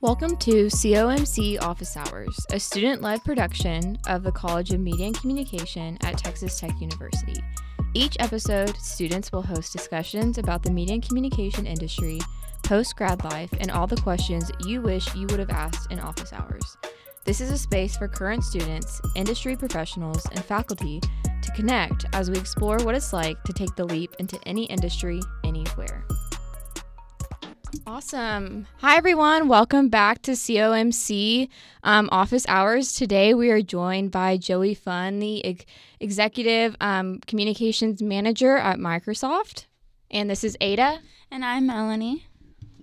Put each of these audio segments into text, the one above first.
Welcome to COMC Office Hours, a student led production of the College of Media and Communication at Texas Tech University. Each episode, students will host discussions about the media and communication industry, post grad life, and all the questions you wish you would have asked in office hours. This is a space for current students, industry professionals, and faculty to connect as we explore what it's like to take the leap into any industry, anywhere. Awesome. Hi, everyone. Welcome back to COMC um, Office Hours. Today, we are joined by Joey Pfund, the ex- Executive um, Communications Manager at Microsoft. And this is Ada. And I'm Melanie.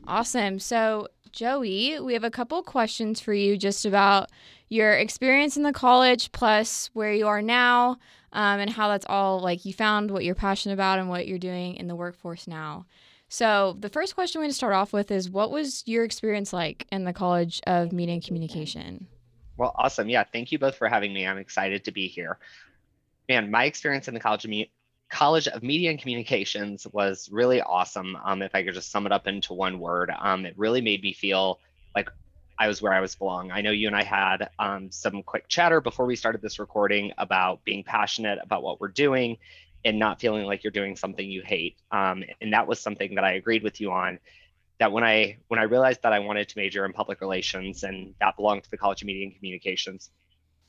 Awesome. So, Joey, we have a couple questions for you just about your experience in the college, plus where you are now, um, and how that's all like you found what you're passionate about and what you're doing in the workforce now. So, the first question we're going to start off with is what was your experience like in the College of Media and Communication? Well, awesome. Yeah, thank you both for having me. I'm excited to be here. Man, my experience in the College of, College of Media and Communications was really awesome. Um, if I could just sum it up into one word, um, it really made me feel like I was where I was belong. I know you and I had um, some quick chatter before we started this recording about being passionate about what we're doing and not feeling like you're doing something you hate. Um, and that was something that I agreed with you on. That when I when I realized that I wanted to major in public relations and that belonged to the College of Media and Communications,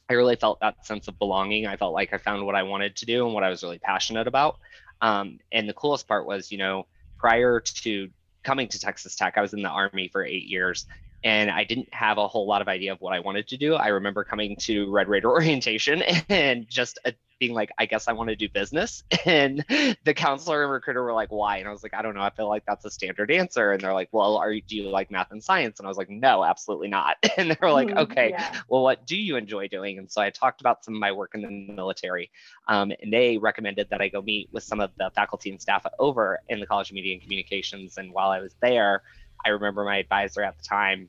I really felt that sense of belonging. I felt like I found what I wanted to do and what I was really passionate about. Um, and the coolest part was, you know, prior to coming to Texas Tech, I was in the Army for eight years and I didn't have a whole lot of idea of what I wanted to do. I remember coming to Red Raider orientation and just a, being like, I guess I want to do business. And the counselor and recruiter were like, why? And I was like, I don't know. I feel like that's a standard answer. And they're like, well, are you, do you like math and science? And I was like, no, absolutely not. And they were like, mm-hmm, okay, yeah. well, what do you enjoy doing? And so I talked about some of my work in the military. Um, and they recommended that I go meet with some of the faculty and staff over in the College of Media and Communications. And while I was there, I remember my advisor at the time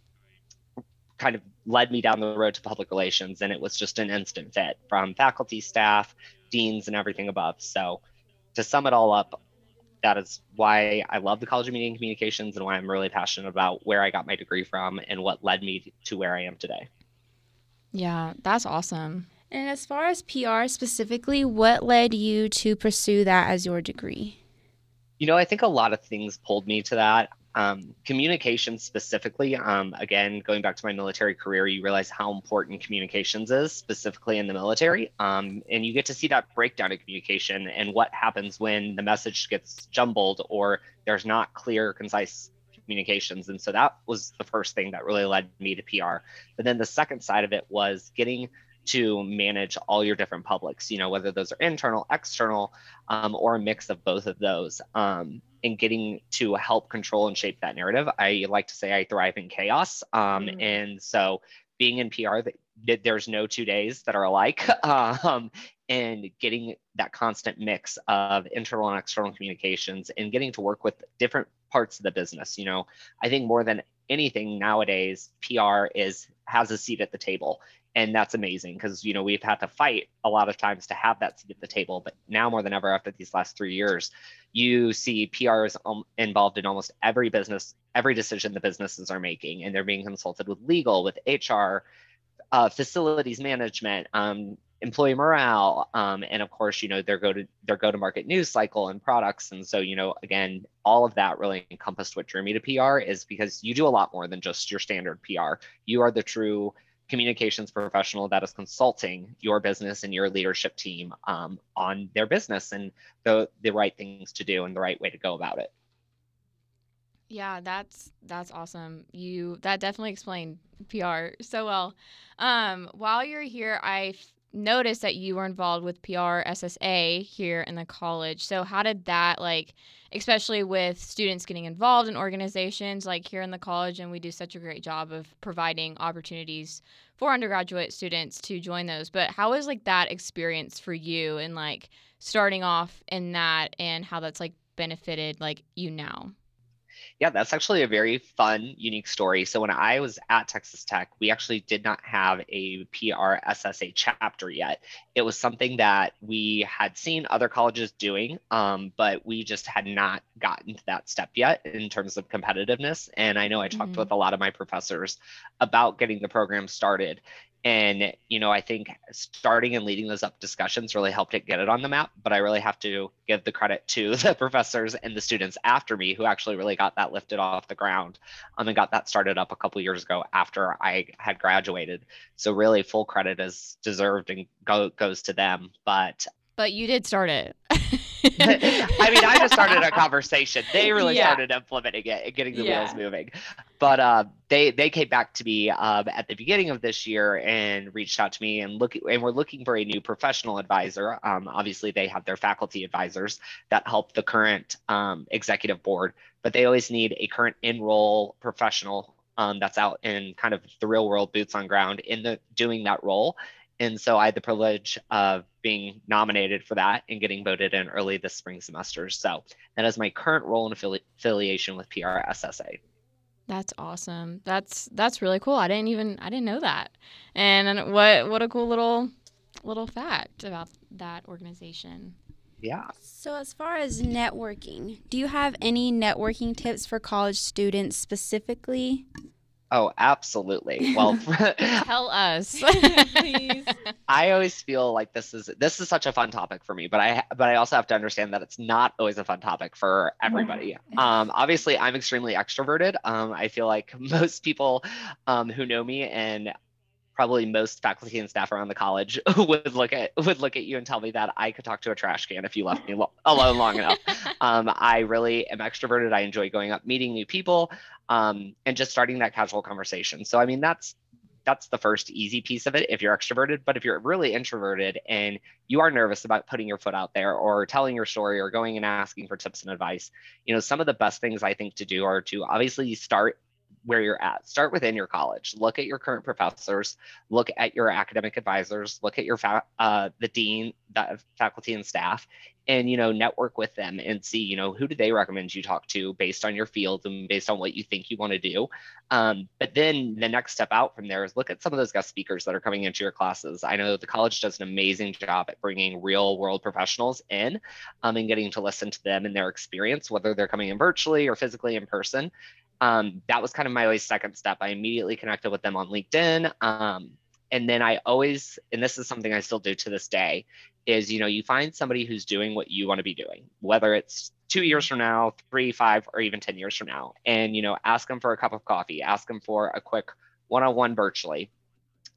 kind of led me down the road to public relations and it was just an instant fit from faculty staff deans and everything above. So to sum it all up that is why i love the college of media and communications and why i'm really passionate about where i got my degree from and what led me to where i am today. Yeah that's awesome. And as far as pr specifically what led you to pursue that as your degree? You know i think a lot of things pulled me to that um, communication specifically, um, again, going back to my military career, you realize how important communications is, specifically in the military. Um, and you get to see that breakdown of communication and what happens when the message gets jumbled or there's not clear, concise communications. And so that was the first thing that really led me to PR. But then the second side of it was getting to manage all your different publics, you know, whether those are internal, external, um, or a mix of both of those. Um, and getting to help control and shape that narrative. I like to say I thrive in chaos. Um, mm-hmm. And so being in PR, that there's no two days that are alike. Um, and getting that constant mix of internal and external communications and getting to work with different parts of the business. You know, I think more than anything nowadays, PR is has a seat at the table and that's amazing because you know we've had to fight a lot of times to have that seat at the table but now more than ever after these last three years you see pr is um, involved in almost every business every decision the businesses are making and they're being consulted with legal with hr uh, facilities management um, employee morale um, and of course you know their go to their go to market news cycle and products and so you know again all of that really encompassed what drew me to pr is because you do a lot more than just your standard pr you are the true communications professional that is consulting your business and your leadership team um, on their business and the the right things to do and the right way to go about it. Yeah, that's that's awesome. You that definitely explained PR so well. Um, while you're here, I noticed that you were involved with PRSSA here in the college. So how did that like especially with students getting involved in organizations like here in the college and we do such a great job of providing opportunities for undergraduate students to join those. But how was like that experience for you and like starting off in that and how that's like benefited like you now? Yeah, that's actually a very fun, unique story. So when I was at Texas Tech, we actually did not have a PRSSA chapter yet. It was something that we had seen other colleges doing, um, but we just had not gotten to that step yet in terms of competitiveness. And I know I talked mm-hmm. with a lot of my professors about getting the program started and you know i think starting and leading those up discussions really helped it get it on the map but i really have to give the credit to the professors and the students after me who actually really got that lifted off the ground um, and got that started up a couple years ago after i had graduated so really full credit is deserved and go, goes to them but but you did start it I mean, I just started a conversation. They really yeah. started implementing it and getting the yeah. wheels moving. But uh, they they came back to me um, at the beginning of this year and reached out to me and look and we're looking for a new professional advisor. Um, obviously, they have their faculty advisors that help the current um, executive board, but they always need a current enroll professional um, that's out in kind of the real world boots on ground in the doing that role and so I had the privilege of being nominated for that and getting voted in early this spring semester. So that is my current role and affili- affiliation with PRSSA. That's awesome. That's that's really cool. I didn't even I didn't know that. And what what a cool little little fact about that organization. Yeah. So as far as networking, do you have any networking tips for college students specifically? Oh, absolutely. Well, tell us. Please. I always feel like this is this is such a fun topic for me, but I but I also have to understand that it's not always a fun topic for everybody. Um, obviously, I'm extremely extroverted. Um, I feel like most people um, who know me and probably most faculty and staff around the college would look at would look at you and tell me that I could talk to a trash can if you left me lo- alone long enough. Um, I really am extroverted. I enjoy going up, meeting new people, um, and just starting that casual conversation. So I mean, that's that's the first easy piece of it if you're extroverted. But if you're really introverted and you are nervous about putting your foot out there or telling your story or going and asking for tips and advice, you know, some of the best things I think to do are to obviously start where you're at. Start within your college. Look at your current professors. Look at your academic advisors. Look at your fa- uh, the dean, the faculty and staff, and you know network with them and see you know who do they recommend you talk to based on your field and based on what you think you want to do. Um, but then the next step out from there is look at some of those guest speakers that are coming into your classes. I know the college does an amazing job at bringing real world professionals in um, and getting to listen to them and their experience, whether they're coming in virtually or physically in person um, that was kind of my second step. I immediately connected with them on LinkedIn. Um, and then I always, and this is something I still do to this day, is you know, you find somebody who's doing what you want to be doing, whether it's two years from now, three, five, or even 10 years from now. And, you know, ask them for a cup of coffee, ask them for a quick one on one virtually,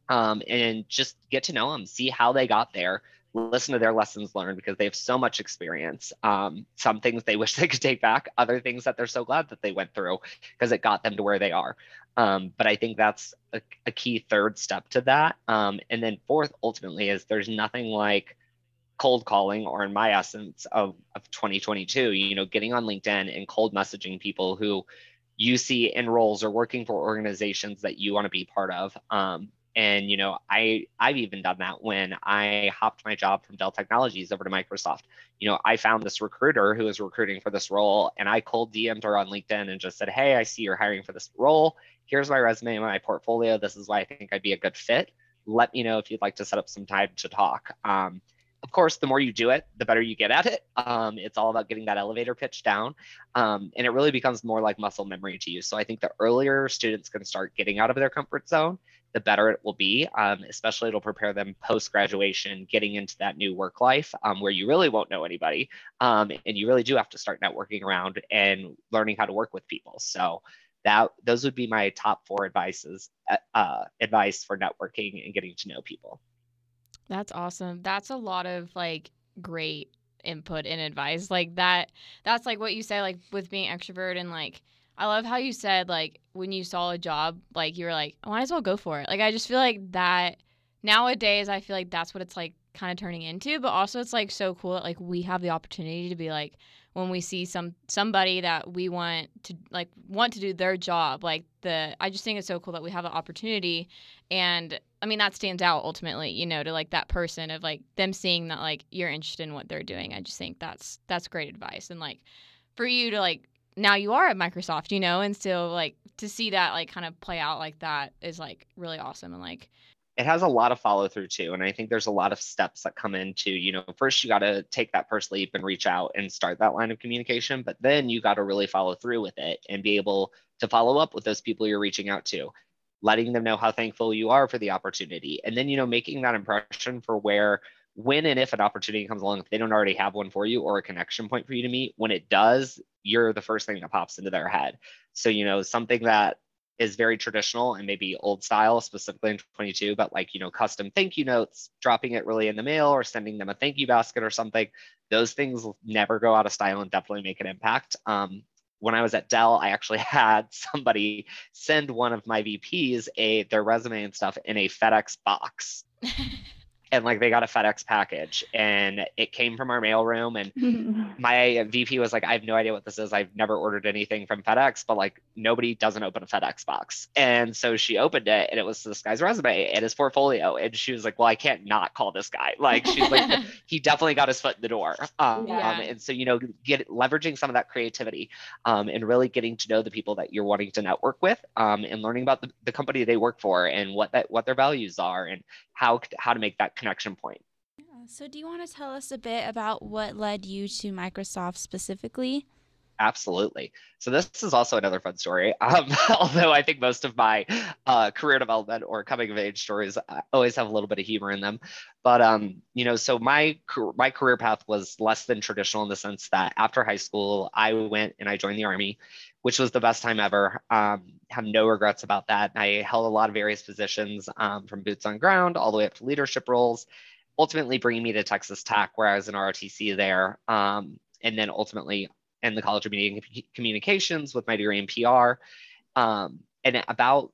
um, and just get to know them, see how they got there, listen to their lessons learned because they have so much experience. Um, some things they wish they could take back, other things that they're so glad that they went through because it got them to where they are. Um, but I think that's a, a, key third step to that. Um, and then fourth, ultimately, is there's nothing like cold calling or in my essence of, of 2022, you know, getting on LinkedIn and cold messaging people who you see in roles or working for organizations that you want to be part of. Um, and you know i i've even done that when i hopped my job from dell technologies over to microsoft you know i found this recruiter who was recruiting for this role and i cold dm'd her on linkedin and just said hey i see you're hiring for this role here's my resume and my portfolio this is why i think i'd be a good fit let me know if you'd like to set up some time to talk um, of course, the more you do it, the better you get at it. Um, it's all about getting that elevator pitch down. Um, and it really becomes more like muscle memory to you. So I think the earlier students can start getting out of their comfort zone, the better it will be. Um, especially, it'll prepare them post graduation, getting into that new work life um, where you really won't know anybody. Um, and you really do have to start networking around and learning how to work with people. So, that those would be my top four advices uh, uh advice for networking and getting to know people. That's awesome. That's a lot of like great input and advice. Like that that's like what you say like with being extrovert and like I love how you said like when you saw a job, like you were like, I might as well go for it. Like I just feel like that nowadays I feel like that's what it's like kind of turning into. But also it's like so cool that like we have the opportunity to be like when we see some somebody that we want to like want to do their job, like the I just think it's so cool that we have the opportunity and I mean that stands out ultimately, you know, to like that person of like them seeing that like you're interested in what they're doing. I just think that's that's great advice and like for you to like now you are at Microsoft, you know, and so like to see that like kind of play out like that is like really awesome and like it has a lot of follow through too and i think there's a lot of steps that come into you know first you got to take that first leap and reach out and start that line of communication but then you got to really follow through with it and be able to follow up with those people you're reaching out to letting them know how thankful you are for the opportunity and then you know making that impression for where when and if an opportunity comes along, if they don't already have one for you or a connection point for you to meet, when it does, you're the first thing that pops into their head. So, you know, something that is very traditional and maybe old style, specifically in 22, but like, you know, custom thank you notes, dropping it really in the mail or sending them a thank you basket or something, those things never go out of style and definitely make an impact. Um, when I was at Dell, I actually had somebody send one of my VPs a their resume and stuff in a FedEx box. and like they got a FedEx package and it came from our mailroom and my VP was like I have no idea what this is. I've never ordered anything from FedEx but like nobody doesn't open a FedEx box. And so she opened it and it was this guy's resume and his portfolio and she was like well I can't not call this guy. Like she's like he definitely got his foot in the door. Um, yeah. and so you know get leveraging some of that creativity um, and really getting to know the people that you're wanting to network with um, and learning about the, the company they work for and what that what their values are and how how to make that connection point. Yeah. So, do you want to tell us a bit about what led you to Microsoft specifically? Absolutely. So this is also another fun story. Um, although I think most of my uh, career development or coming of age stories uh, always have a little bit of humor in them. But um, you know, so my my career path was less than traditional in the sense that after high school, I went and I joined the army, which was the best time ever. Um, have no regrets about that. I held a lot of various positions um, from boots on ground all the way up to leadership roles. Ultimately, bringing me to Texas Tech, where I was an ROTC there, um, and then ultimately in the College of Media and Communications with my degree in PR. Um, and about,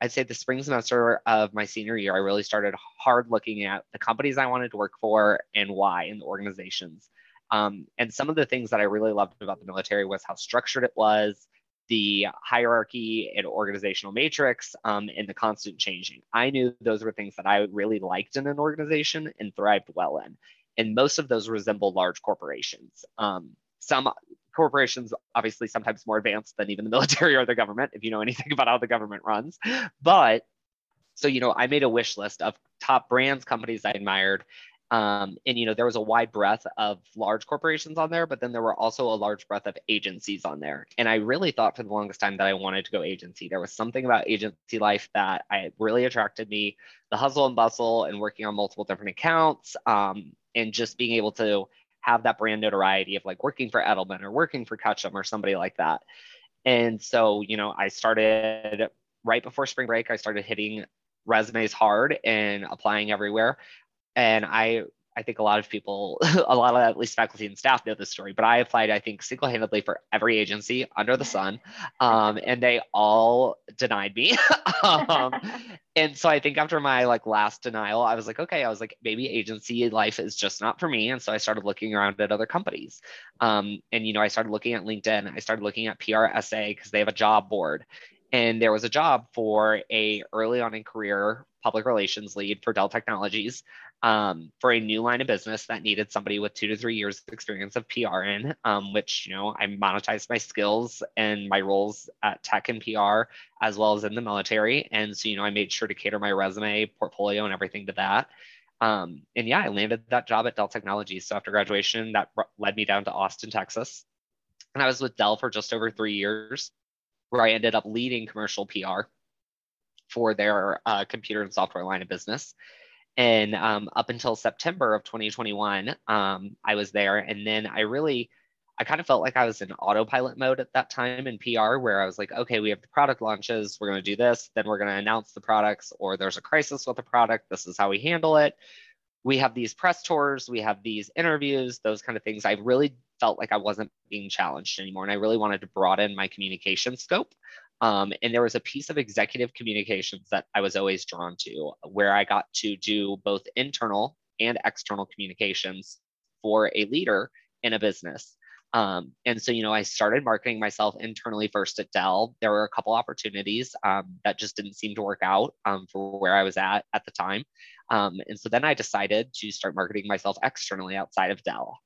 I'd say the spring semester of my senior year, I really started hard looking at the companies I wanted to work for and why in the organizations. Um, and some of the things that I really loved about the military was how structured it was, the hierarchy and organizational matrix, um, and the constant changing. I knew those were things that I really liked in an organization and thrived well in. And most of those resemble large corporations. Um, some corporations obviously sometimes more advanced than even the military or the government if you know anything about how the government runs but so you know i made a wish list of top brands companies i admired um, and you know there was a wide breadth of large corporations on there but then there were also a large breadth of agencies on there and i really thought for the longest time that i wanted to go agency there was something about agency life that i really attracted me the hustle and bustle and working on multiple different accounts um, and just being able to have that brand notoriety of like working for Edelman or working for Ketchum or somebody like that. And so, you know, I started right before spring break, I started hitting resumes hard and applying everywhere. And I I think a lot of people, a lot of at least faculty and staff know this story, but I applied, I think, single handedly for every agency under the sun. Um, and they all denied me. um, and so I think after my like last denial, I was like, okay, I was like, maybe agency life is just not for me. And so I started looking around at other companies. Um, and, you know, I started looking at LinkedIn, I started looking at PRSA because they have a job board and there was a job for a early on in career public relations lead for Dell Technologies um, for a new line of business that needed somebody with two to three years of experience of PR in, um, which, you know, I monetized my skills and my roles at tech and PR as well as in the military. And so, you know, I made sure to cater my resume, portfolio, and everything to that. Um, and yeah, I landed that job at Dell Technologies. So after graduation, that led me down to Austin, Texas. And I was with Dell for just over three years, where I ended up leading commercial PR for their uh, computer and software line of business. And um, up until September of 2021, um, I was there. And then I really, I kind of felt like I was in autopilot mode at that time in PR, where I was like, okay, we have the product launches, we're going to do this, then we're going to announce the products, or there's a crisis with the product, this is how we handle it. We have these press tours, we have these interviews, those kind of things. I really felt like I wasn't being challenged anymore. And I really wanted to broaden my communication scope. Um, and there was a piece of executive communications that I was always drawn to, where I got to do both internal and external communications for a leader in a business. Um, and so, you know, I started marketing myself internally first at Dell. There were a couple opportunities um, that just didn't seem to work out um, for where I was at at the time. Um, and so then I decided to start marketing myself externally outside of Dell.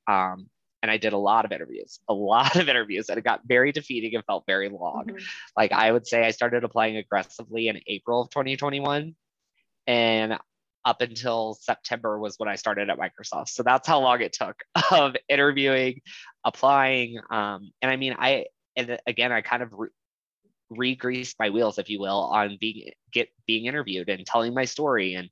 And I did a lot of interviews, a lot of interviews, and it got very defeating and felt very long. Mm-hmm. Like I would say, I started applying aggressively in April of 2021, and up until September was when I started at Microsoft. So that's how long it took of interviewing, applying, um, and I mean, I and again, I kind of re- re-greased my wheels, if you will, on being get being interviewed and telling my story and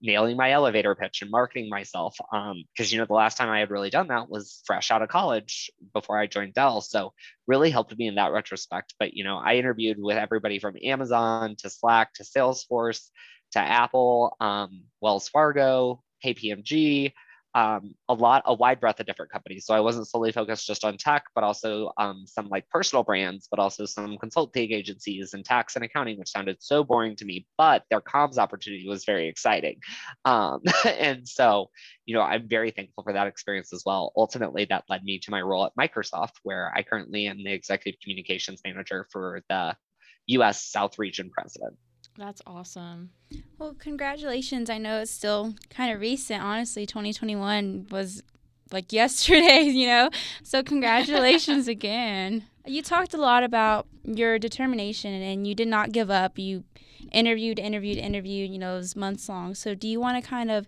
nailing my elevator pitch and marketing myself. Because um, you know, the last time I had really done that was fresh out of college before I joined Dell. So really helped me in that retrospect. But you know, I interviewed with everybody from Amazon to Slack to Salesforce to Apple, um, Wells Fargo, KPMG, um, a lot, a wide breadth of different companies. So I wasn't solely focused just on tech, but also um, some like personal brands, but also some consulting agencies and tax and accounting, which sounded so boring to me. But their comms opportunity was very exciting, um, and so you know I'm very thankful for that experience as well. Ultimately, that led me to my role at Microsoft, where I currently am the executive communications manager for the U.S. South Region president. That's awesome. Well, congratulations. I know it's still kind of recent. Honestly, 2021 was like yesterday, you know? So, congratulations again. You talked a lot about your determination and you did not give up. You interviewed, interviewed, interviewed, you know, it was months long. So, do you want to kind of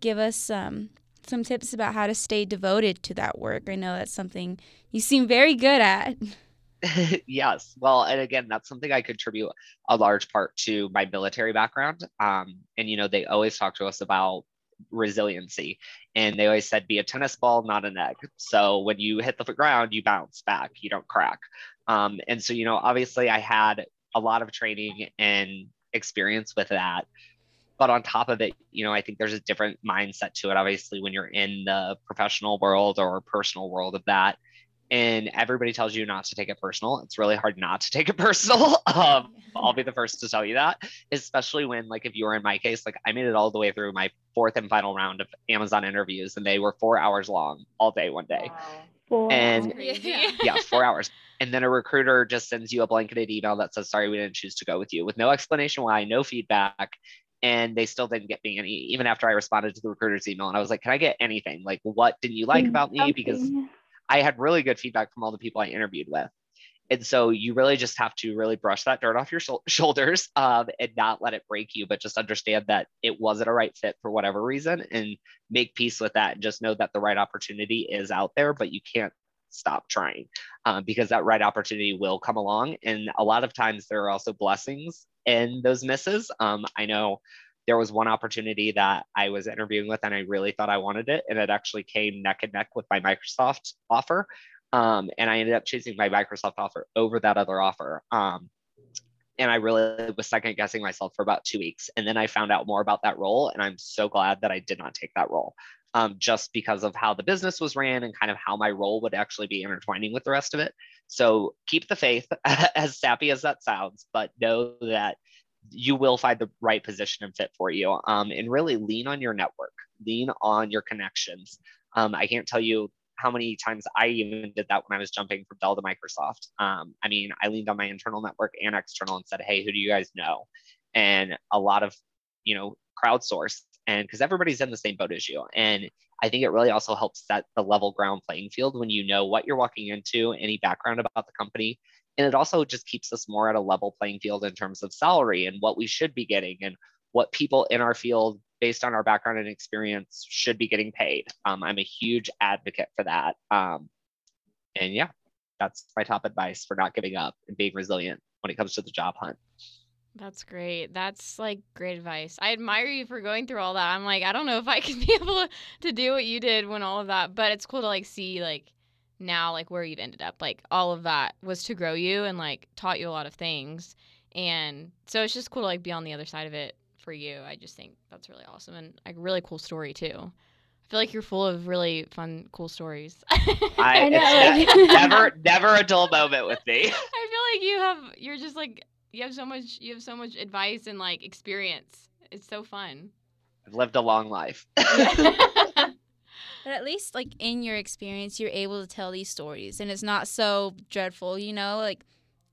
give us um, some tips about how to stay devoted to that work? I know that's something you seem very good at. yes. Well, and again, that's something I contribute a large part to my military background. Um, and, you know, they always talk to us about resiliency. And they always said, be a tennis ball, not an egg. So when you hit the ground, you bounce back, you don't crack. Um, and so, you know, obviously I had a lot of training and experience with that. But on top of it, you know, I think there's a different mindset to it. Obviously, when you're in the professional world or personal world of that, and everybody tells you not to take it personal. It's really hard not to take it personal. Um, I'll be the first to tell you that, especially when, like, if you were in my case, like, I made it all the way through my fourth and final round of Amazon interviews, and they were four hours long all day, one day. Wow. And yeah, four hours. And then a recruiter just sends you a blanketed email that says, sorry, we didn't choose to go with you with no explanation why, no feedback. And they still didn't get me any, even after I responded to the recruiter's email. And I was like, can I get anything? Like, what didn't you like about me? Because I had really good feedback from all the people I interviewed with. And so you really just have to really brush that dirt off your shoulders um, and not let it break you, but just understand that it wasn't a right fit for whatever reason and make peace with that and just know that the right opportunity is out there, but you can't stop trying um, because that right opportunity will come along. And a lot of times there are also blessings in those misses. Um, I know there was one opportunity that I was interviewing with and I really thought I wanted it. And it actually came neck and neck with my Microsoft offer. Um, and I ended up choosing my Microsoft offer over that other offer. Um, and I really was second guessing myself for about two weeks. And then I found out more about that role. And I'm so glad that I did not take that role um, just because of how the business was ran and kind of how my role would actually be intertwining with the rest of it. So keep the faith, as sappy as that sounds, but know that you will find the right position and fit for you. Um, and really lean on your network, lean on your connections. Um, I can't tell you how many times I even did that when I was jumping from Dell to Microsoft. Um, I mean, I leaned on my internal network and external and said, hey, who do you guys know? And a lot of, you know, crowdsource and because everybody's in the same boat as you. And I think it really also helps set the level ground playing field when you know what you're walking into, any background about the company, and it also just keeps us more at a level playing field in terms of salary and what we should be getting and what people in our field based on our background and experience should be getting paid um, i'm a huge advocate for that um, and yeah that's my top advice for not giving up and being resilient when it comes to the job hunt that's great. That's like great advice. I admire you for going through all that. I'm like, I don't know if I could be able to do what you did when all of that, but it's cool to like see like now like where you've ended up like all of that was to grow you and like taught you a lot of things. And so it's just cool to like be on the other side of it for you. I just think that's really awesome and a really cool story too. I feel like you're full of really fun cool stories. I, I know. never never a dull moment with me. I feel like you have you're just like you have so much you have so much advice and like experience. It's so fun. I've lived a long life but at least like in your experience, you're able to tell these stories, and it's not so dreadful. You know, like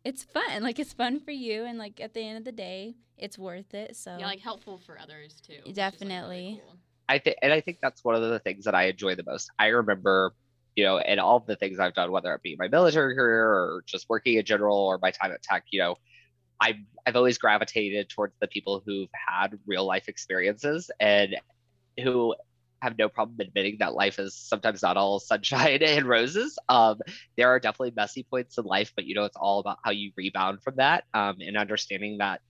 it's fun. Like it's fun for you, and like at the end of the day, it's worth it. So yeah, like helpful for others too. Definitely. Like really cool. I think, and I think that's one of the things that I enjoy the most. I remember you know, and all the things I've done, whether it be my military career or just working in general or my time at tech, you know, I've, I've always gravitated towards the people who've had real life experiences and who have no problem admitting that life is sometimes not all sunshine and roses. Um, there are definitely messy points in life, but you know, it's all about how you rebound from that um, and understanding that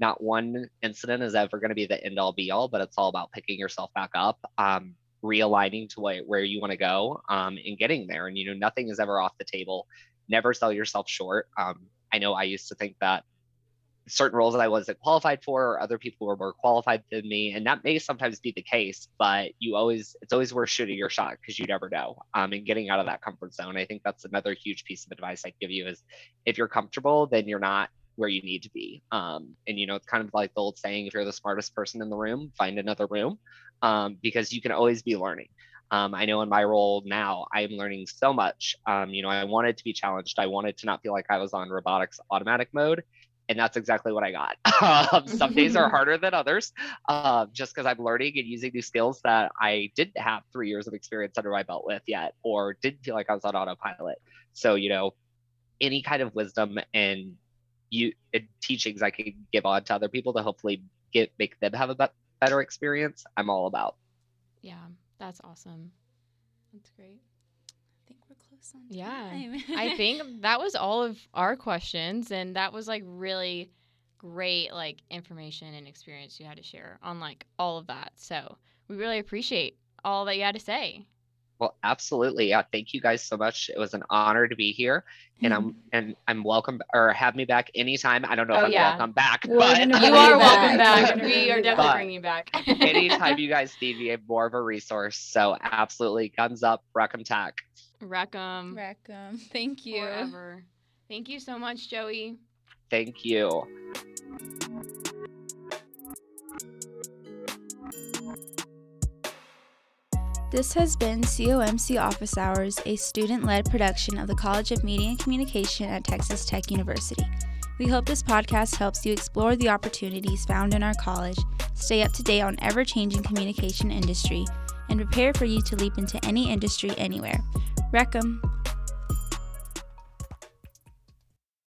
not one incident is ever going to be the end all be all, but it's all about picking yourself back up. Um, realigning to what, where you want to go um, and getting there. And, you know, nothing is ever off the table. Never sell yourself short. Um, I know I used to think that certain roles that I wasn't qualified for, or other people were more qualified than me. And that may sometimes be the case, but you always, it's always worth shooting your shot because you never know. Um, and getting out of that comfort zone. I think that's another huge piece of advice I give you is if you're comfortable, then you're not where you need to be. Um, and you know, it's kind of like the old saying, if you're the smartest person in the room, find another room um, because you can always be learning. Um, I know in my role now, I am learning so much. Um, you know, I wanted to be challenged. I wanted to not feel like I was on robotics automatic mode. And that's exactly what I got. Um, some days are harder than others, uh, just because I'm learning and using new skills that I didn't have three years of experience under my belt with yet, or didn't feel like I was on autopilot. So, you know, any kind of wisdom and you and teachings I can give on to other people to hopefully get make them have a better experience, I'm all about. Yeah, that's awesome. That's great. I think we're close on Yeah. I think that was all of our questions and that was like really great like information and experience you had to share on like all of that. So, we really appreciate all that you had to say. Well, absolutely. Yeah. Thank you guys so much. It was an honor to be here. And I'm and I'm welcome or have me back anytime. I don't know if Oh, I'm yeah. welcome back, We're but You are welcome back. back. We are definitely bringing you back. anytime you guys need me, I'm more of a resource. So absolutely, guns up, Wreck 'Em Tech. Wreck 'Em. Rackham. Thank you. Forever. Thank you so much, Joey. Thank you. This has been COMC Office Hours, a student led production of the College of Media and Communication at Texas Tech University. We hope this podcast helps you explore the opportunities found in our college, stay up to date on ever changing communication industry, and prepare for you to leap into any industry anywhere. Wreck 'Em